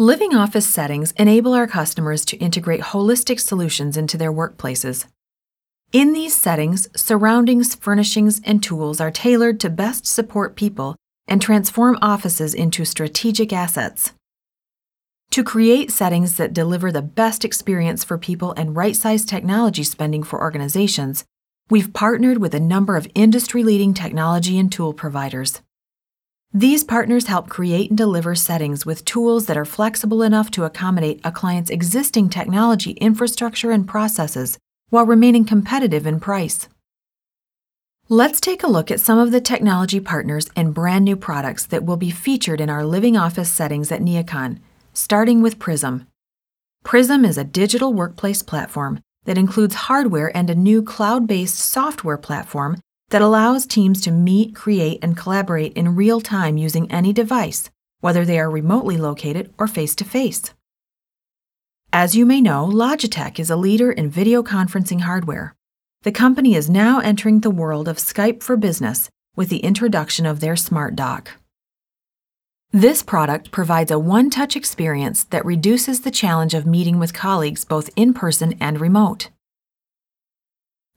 Living office settings enable our customers to integrate holistic solutions into their workplaces. In these settings, surroundings, furnishings, and tools are tailored to best support people and transform offices into strategic assets. To create settings that deliver the best experience for people and right size technology spending for organizations, we've partnered with a number of industry leading technology and tool providers. These partners help create and deliver settings with tools that are flexible enough to accommodate a client's existing technology infrastructure and processes while remaining competitive in price. Let's take a look at some of the technology partners and brand new products that will be featured in our living office settings at Neocon, starting with Prysm. Prysm is a digital workplace platform that includes hardware and a new cloud based software platform that allows teams to meet, create, and collaborate in real time using any device, whether they are remotely located or face to face. As you may know, Logitech is a leader in video conferencing hardware. The company is now entering the world of Skype for Business with the introduction of their Smart Dock. This product provides a one touch experience that reduces the challenge of meeting with colleagues both in person and remote.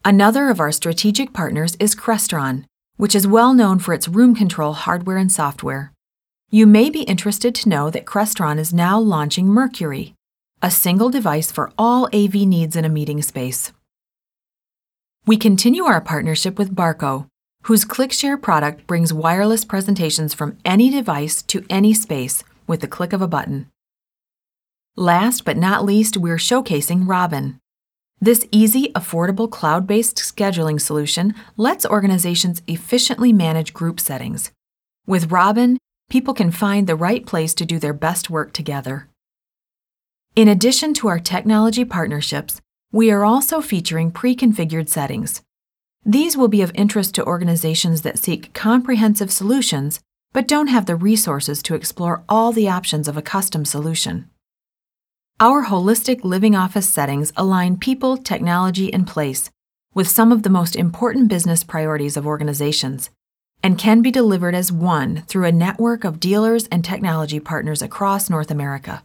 Another of our strategic partners is Crestron, which is well known for its room control hardware and software. You may be interested to know that Crestron is now launching Mercury, a single device for all AV needs in a meeting space. We continue our partnership with Barco, whose ClickShare product brings wireless presentations from any device to any space with the click of a button. Last but not least, we're showcasing Robin, this easy, affordable cloud based scheduling solution lets organizations efficiently manage group settings. With Robin, people can find the right place to do their best work together. In addition to our technology partnerships, we are also featuring pre configured settings. These will be of interest to organizations that seek comprehensive solutions but don't have the resources to explore all the options of a custom solution. Our holistic living office settings align people, technology, and place with some of the most important business priorities of organizations and can be delivered as one through a network of dealers and technology partners across North America.